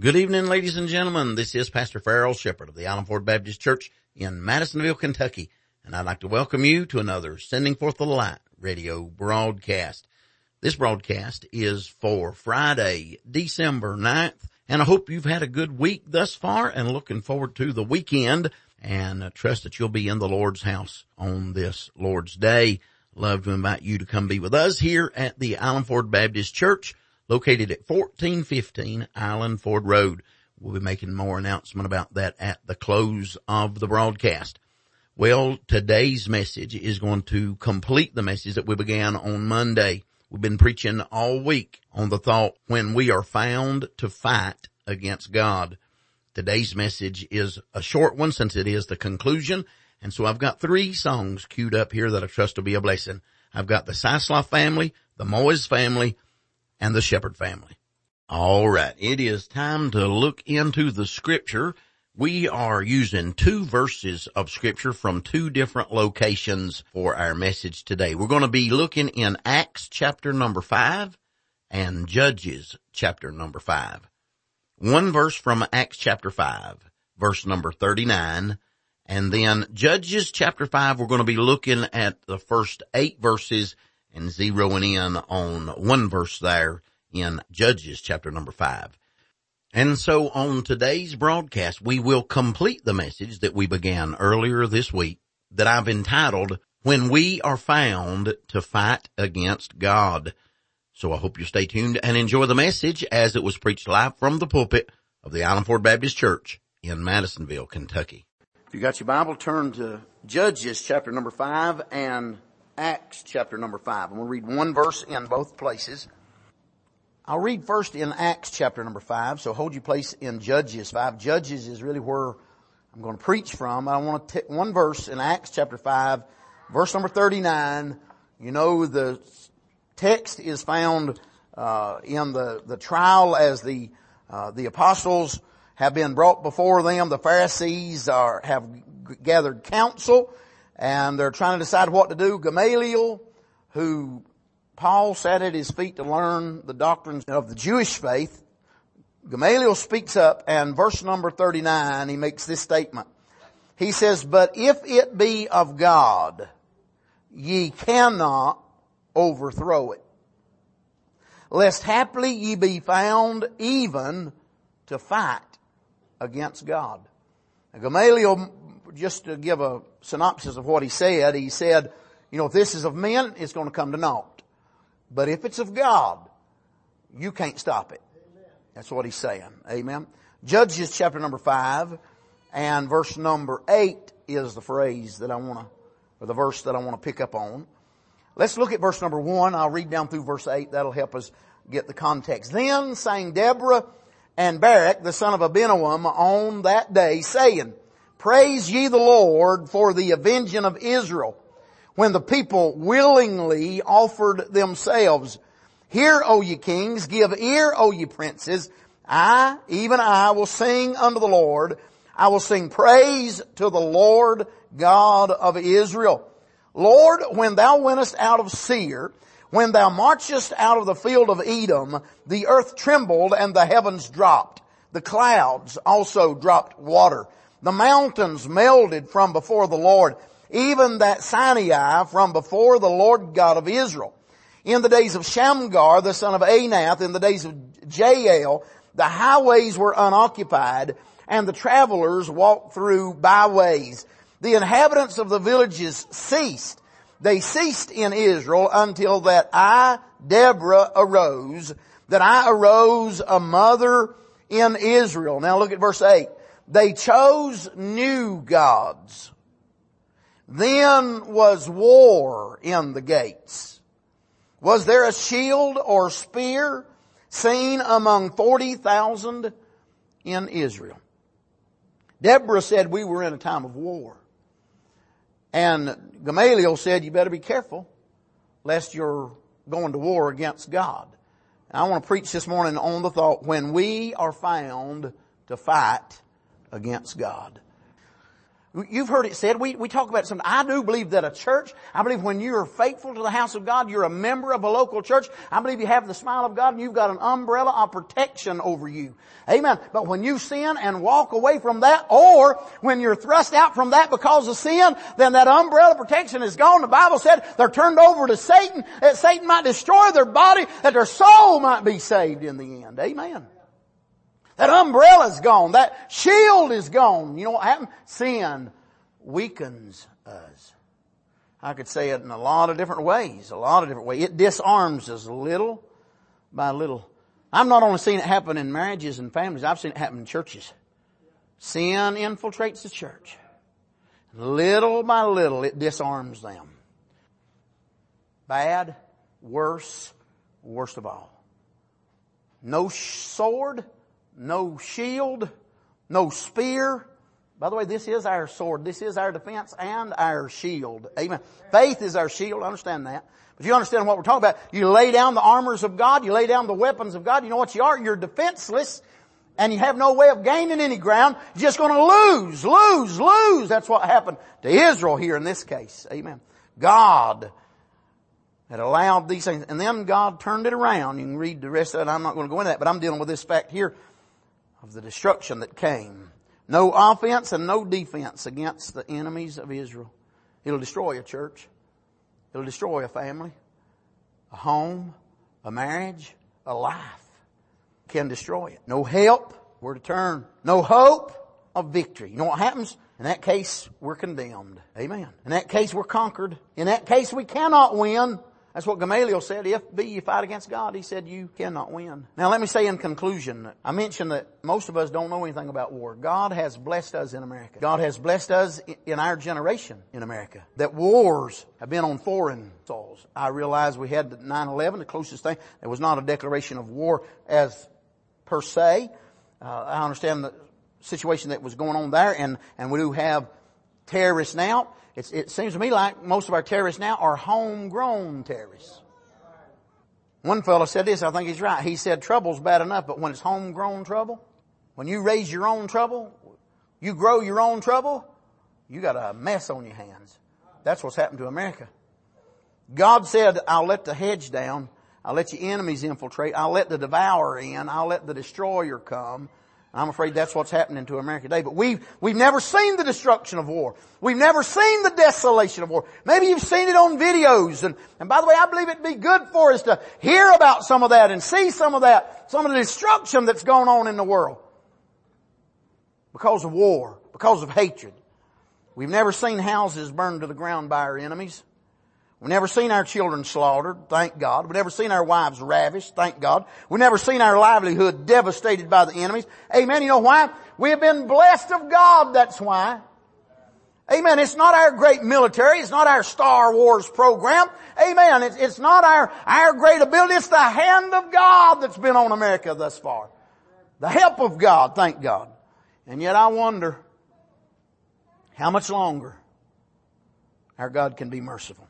Good evening, ladies and gentlemen. This is Pastor Farrell Shepherd of the Island Ford Baptist Church in Madisonville, Kentucky, and I'd like to welcome you to another Sending Forth the Light radio broadcast. This broadcast is for Friday, December 9th, and I hope you've had a good week thus far and looking forward to the weekend and trust that you'll be in the Lord's house on this Lord's Day. Love to invite you to come be with us here at the Island Ford Baptist Church located at 1415 Island Ford Road. We'll be making more announcement about that at the close of the broadcast. Well, today's message is going to complete the message that we began on Monday. We've been preaching all week on the thought when we are found to fight against God. Today's message is a short one since it is the conclusion. And so I've got three songs queued up here that I trust will be a blessing. I've got the Sisloff family, the Moyes family, and the Shepherd family. All right. It is time to look into the scripture. We are using two verses of scripture from two different locations for our message today. We're going to be looking in Acts chapter number five and Judges chapter number five. One verse from Acts chapter five, verse number 39, and then Judges chapter five, we're going to be looking at the first eight verses and zeroing in on one verse there in Judges chapter number five. And so on today's broadcast, we will complete the message that we began earlier this week that I've entitled, When We Are Found to Fight Against God. So I hope you stay tuned and enjoy the message as it was preached live from the pulpit of the Island Ford Baptist Church in Madisonville, Kentucky. If you got your Bible, turn to Judges chapter number five and Acts chapter number five. I'm going to read one verse in both places. I'll read first in Acts chapter number five, so hold your place in Judges five. Judges is really where I'm going to preach from. I want to take one verse in Acts chapter five, verse number 39. You know, the text is found, uh, in the, the trial as the, uh, the apostles have been brought before them. The Pharisees are, have gathered counsel and they're trying to decide what to do. Gamaliel, who Paul sat at his feet to learn the doctrines of the Jewish faith, Gamaliel speaks up and verse number 39, he makes this statement. He says, but if it be of God, ye cannot overthrow it. Lest haply ye be found even to fight against God. Now, Gamaliel just to give a synopsis of what he said, he said, you know, if this is of men, it's going to come to naught. But if it's of God, you can't stop it. That's what he's saying. Amen. Judges chapter number five and verse number eight is the phrase that I want to, or the verse that I want to pick up on. Let's look at verse number one. I'll read down through verse eight. That'll help us get the context. Then sang Deborah and Barak, the son of Abinoam, on that day saying, Praise ye the Lord for the avenging of Israel when the people willingly offered themselves. Hear, O ye kings, give ear, O ye princes. I, even I, will sing unto the Lord. I will sing praise to the Lord God of Israel. Lord, when thou wentest out of Seir, when thou marchest out of the field of Edom, the earth trembled and the heavens dropped. The clouds also dropped water. The mountains melted from before the Lord, even that Sinai from before the Lord God of Israel. In the days of Shamgar, the son of Anath, in the days of Jael, the highways were unoccupied and the travelers walked through byways. The inhabitants of the villages ceased. They ceased in Israel until that I, Deborah, arose, that I arose a mother in Israel. Now look at verse 8. They chose new gods. Then was war in the gates. Was there a shield or spear seen among 40,000 in Israel? Deborah said we were in a time of war. And Gamaliel said you better be careful lest you're going to war against God. And I want to preach this morning on the thought when we are found to fight against God. You've heard it said, we, we talk about something. I do believe that a church, I believe when you are faithful to the house of God, you're a member of a local church, I believe you have the smile of God and you've got an umbrella of protection over you. Amen. But when you sin and walk away from that, or when you're thrust out from that because of sin, then that umbrella protection is gone. The Bible said they're turned over to Satan, that Satan might destroy their body, that their soul might be saved in the end. Amen. That umbrella's gone. That shield is gone. You know what happened? Sin weakens us. I could say it in a lot of different ways, a lot of different ways. It disarms us little by little. I'm not only seen it happen in marriages and families, I've seen it happen in churches. Sin infiltrates the church. Little by little, it disarms them. Bad, worse, worst of all. No sword, no shield, no spear. By the way, this is our sword. This is our defense and our shield. Amen. Faith is our shield. Understand that. But you understand what we're talking about. You lay down the armors of God. You lay down the weapons of God. You know what you are? You're defenseless and you have no way of gaining any ground. You're just going to lose, lose, lose. That's what happened to Israel here in this case. Amen. God had allowed these things and then God turned it around. You can read the rest of it. I'm not going to go into that, but I'm dealing with this fact here of the destruction that came. No offense and no defense against the enemies of Israel. It'll destroy a church. It'll destroy a family, a home, a marriage, a life. Can destroy it. No help, where to turn. No hope of victory. You know what happens? In that case, we're condemned. Amen. In that case, we're conquered. In that case, we cannot win. That's what Gamaliel said. If be you fight against God, he said you cannot win. Now let me say in conclusion, I mentioned that most of us don't know anything about war. God has blessed us in America. God has blessed us in our generation in America. That wars have been on foreign soils. I realize we had 9-11, the closest thing. It was not a declaration of war as per se. Uh, I understand the situation that was going on there and, and we do have terrorists now. It's, it seems to me like most of our terrorists now are homegrown terrorists. One fellow said this, I think he's right. He said trouble's bad enough, but when it's homegrown trouble, when you raise your own trouble, you grow your own trouble, you got a mess on your hands. That's what's happened to America. God said, I'll let the hedge down. I'll let your enemies infiltrate. I'll let the devourer in. I'll let the destroyer come. I'm afraid that's what's happening to America today. But we've, we've never seen the destruction of war. We've never seen the desolation of war. Maybe you've seen it on videos. And, and by the way, I believe it'd be good for us to hear about some of that and see some of that, some of the destruction that's going on in the world. Because of war, because of hatred. We've never seen houses burned to the ground by our enemies. We've never seen our children slaughtered, thank God. We've never seen our wives ravished, thank God. We've never seen our livelihood devastated by the enemies. Amen. You know why? We have been blessed of God, that's why. Amen. It's not our great military. It's not our Star Wars program. Amen. It's, it's not our, our great ability. It's the hand of God that's been on America thus far. The help of God, thank God. And yet I wonder how much longer our God can be merciful.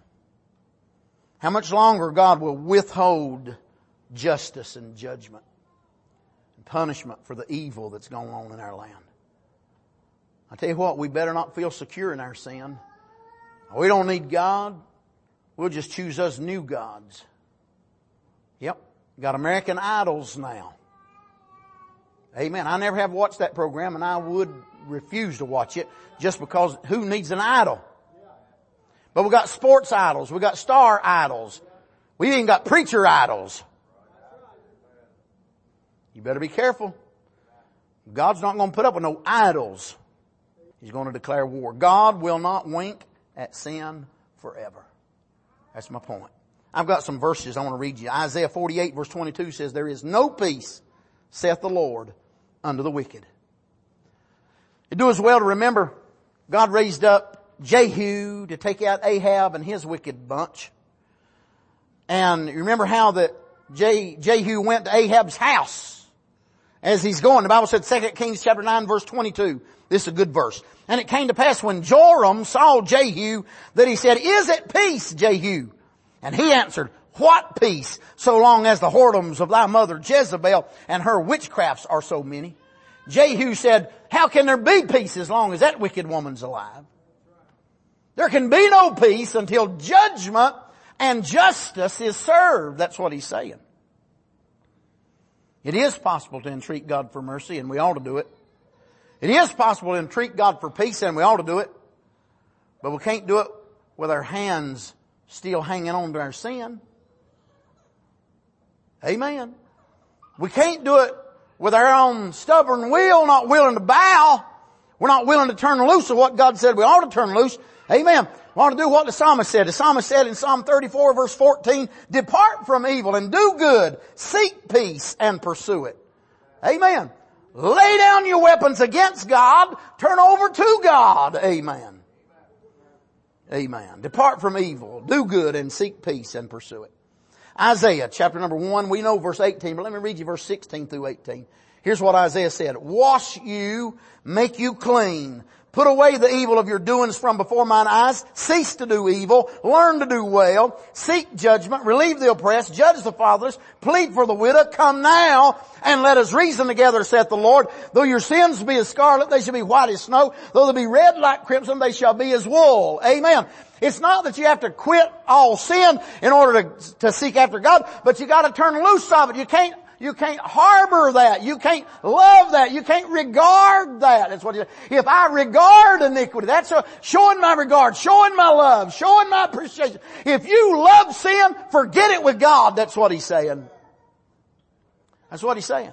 How much longer God will withhold justice and judgment and punishment for the evil that's going on in our land. I tell you what, we better not feel secure in our sin. We don't need God. We'll just choose us new gods. Yep. Got American Idols now. Amen. I never have watched that program and I would refuse to watch it just because who needs an idol? But we got sports idols. We got star idols. We even got preacher idols. You better be careful. God's not going to put up with no idols. He's going to declare war. God will not wink at sin forever. That's my point. I've got some verses I want to read you. Isaiah 48 verse 22 says, There is no peace, saith the Lord, unto the wicked. It do as well to remember God raised up Jehu to take out Ahab and his wicked bunch. And remember how that Jehu went to Ahab's house as he's going. The Bible said 2 Kings chapter 9 verse 22. This is a good verse. And it came to pass when Joram saw Jehu that he said, Is it peace, Jehu? And he answered, What peace, so long as the whoredoms of thy mother Jezebel and her witchcrafts are so many? Jehu said, how can there be peace as long as that wicked woman's alive? There can be no peace until judgment and justice is served. That's what he's saying. It is possible to entreat God for mercy and we ought to do it. It is possible to entreat God for peace and we ought to do it. But we can't do it with our hands still hanging on to our sin. Amen. We can't do it with our own stubborn will, not willing to bow. We're not willing to turn loose of what God said we ought to turn loose. Amen. We ought to do what the psalmist said. The psalmist said in Psalm 34 verse 14, depart from evil and do good, seek peace and pursue it. Amen. Lay down your weapons against God, turn over to God. Amen. Amen. Depart from evil, do good and seek peace and pursue it. Isaiah chapter number one, we know verse 18, but let me read you verse 16 through 18. Here's what Isaiah said. Wash you, make you clean. Put away the evil of your doings from before mine eyes. Cease to do evil. Learn to do well. Seek judgment. Relieve the oppressed. Judge the fatherless. Plead for the widow. Come now and let us reason together, saith the Lord. Though your sins be as scarlet, they shall be white as snow. Though they be red like crimson, they shall be as wool. Amen. It's not that you have to quit all sin in order to, to seek after God, but you gotta turn loose of it. You can't you can't harbor that. You can't love that. You can't regard that. That's what he said. If I regard iniquity, that's a, showing my regard, showing my love, showing my appreciation. If you love sin, forget it with God. That's what he's saying. That's what he's saying.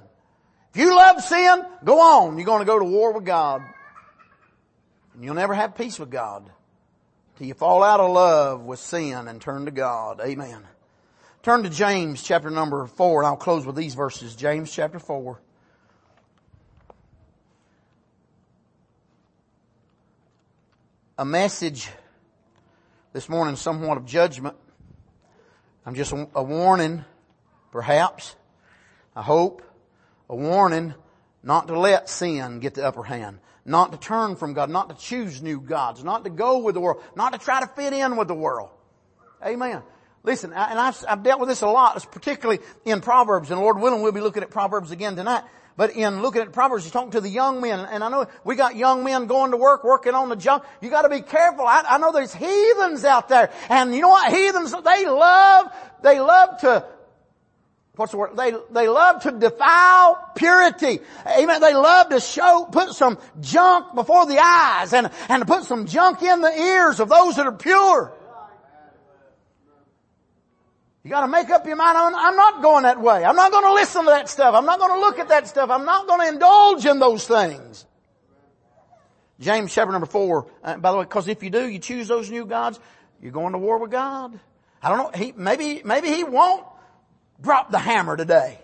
If you love sin, go on. You're going to go to war with God. And you'll never have peace with God till you fall out of love with sin and turn to God. Amen. Turn to James chapter number four and I'll close with these verses. James chapter four. A message this morning somewhat of judgment. I'm just a warning, perhaps, I hope, a warning not to let sin get the upper hand, not to turn from God, not to choose new gods, not to go with the world, not to try to fit in with the world. Amen. Listen, and I've, I've dealt with this a lot, particularly in Proverbs, and Lord willing, we'll be looking at Proverbs again tonight. But in looking at Proverbs, he's talking to the young men, and I know we got young men going to work, working on the junk. You gotta be careful. I, I know there's heathens out there, and you know what? Heathens, they love, they love to, what's the word? They, they love to defile purity. Amen. They love to show, put some junk before the eyes and, and to put some junk in the ears of those that are pure. You gotta make up your mind, I'm not going that way. I'm not gonna listen to that stuff. I'm not gonna look at that stuff. I'm not gonna indulge in those things. James chapter number four, uh, by the way, cause if you do, you choose those new gods, you're going to war with God. I don't know, he, maybe, maybe he won't drop the hammer today.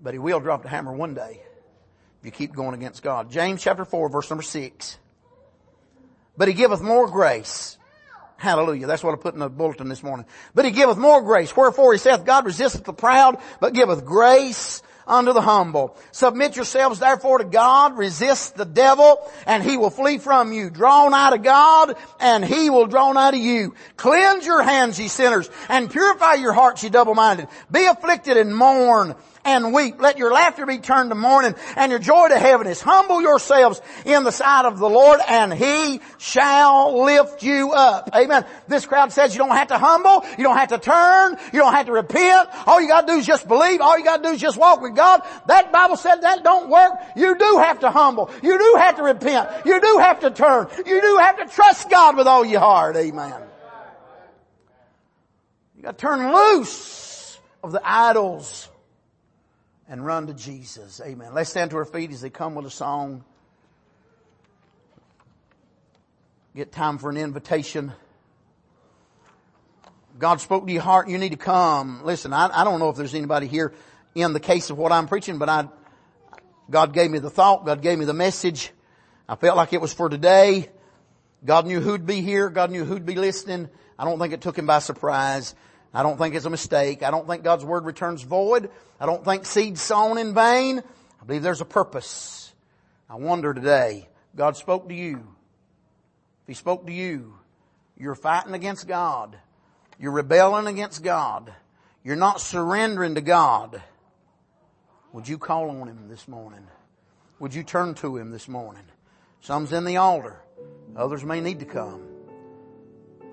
But he will drop the hammer one day if you keep going against God. James chapter four, verse number six. But he giveth more grace. Hallelujah. That's what I put in the bulletin this morning. But he giveth more grace. Wherefore he saith, God resisteth the proud, but giveth grace unto the humble. Submit yourselves therefore to God, resist the devil, and he will flee from you. Draw nigh to God, and he will draw nigh to you. Cleanse your hands, ye sinners, and purify your hearts, ye double-minded. Be afflicted and mourn and weep. Let your laughter be turned to mourning and your joy to heaviness. Humble yourselves in the sight of the Lord and He shall lift you up. Amen. This crowd says you don't have to humble, you don't have to turn, you don't have to repent. All you gotta do is just believe, all you gotta do is just walk with God. That Bible said that don't work. You do have to humble. You do have to repent. You do have to turn. You do have to trust God with all your heart. Amen. You gotta turn loose of the idols and run to Jesus. Amen. Let's stand to our feet as they come with a song. Get time for an invitation. God spoke to your heart, you need to come. Listen, I, I don't know if there's anybody here in the case of what I'm preaching, but I, God gave me the thought, God gave me the message. I felt like it was for today. God knew who'd be here, God knew who'd be listening. I don't think it took him by surprise. I don't think it's a mistake. I don't think God's word returns void. I don't think seed sown in vain. I believe there's a purpose. I wonder today, God spoke to you. If He spoke to you, you're fighting against God. You're rebelling against God. You're not surrendering to God. Would you call on Him this morning? would you turn to Him this morning? Some's in the altar. Others may need to come.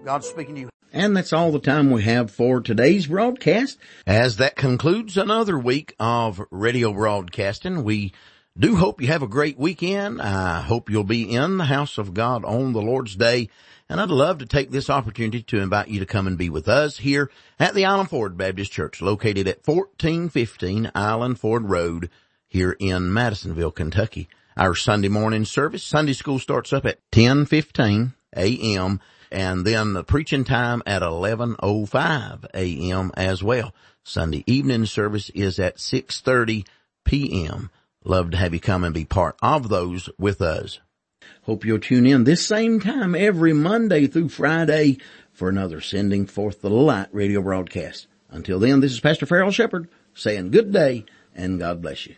God's speaking to you. And that's all the time we have for today's broadcast. As that concludes another week of radio broadcasting, we do hope you have a great weekend. I hope you'll be in the house of God on the Lord's Day. And I'd love to take this opportunity to invite you to come and be with us here at the Island Ford Baptist Church located at 1415 Island Ford Road here in Madisonville, Kentucky. Our Sunday morning service, Sunday school starts up at 1015 a.m. and then the preaching time at 1105 a.m. as well. Sunday evening service is at 630 p.m. Love to have you come and be part of those with us. Hope you'll tune in this same time every Monday through Friday for another Sending Forth the Light radio broadcast. Until then, this is Pastor Farrell Shepherd saying good day and God bless you.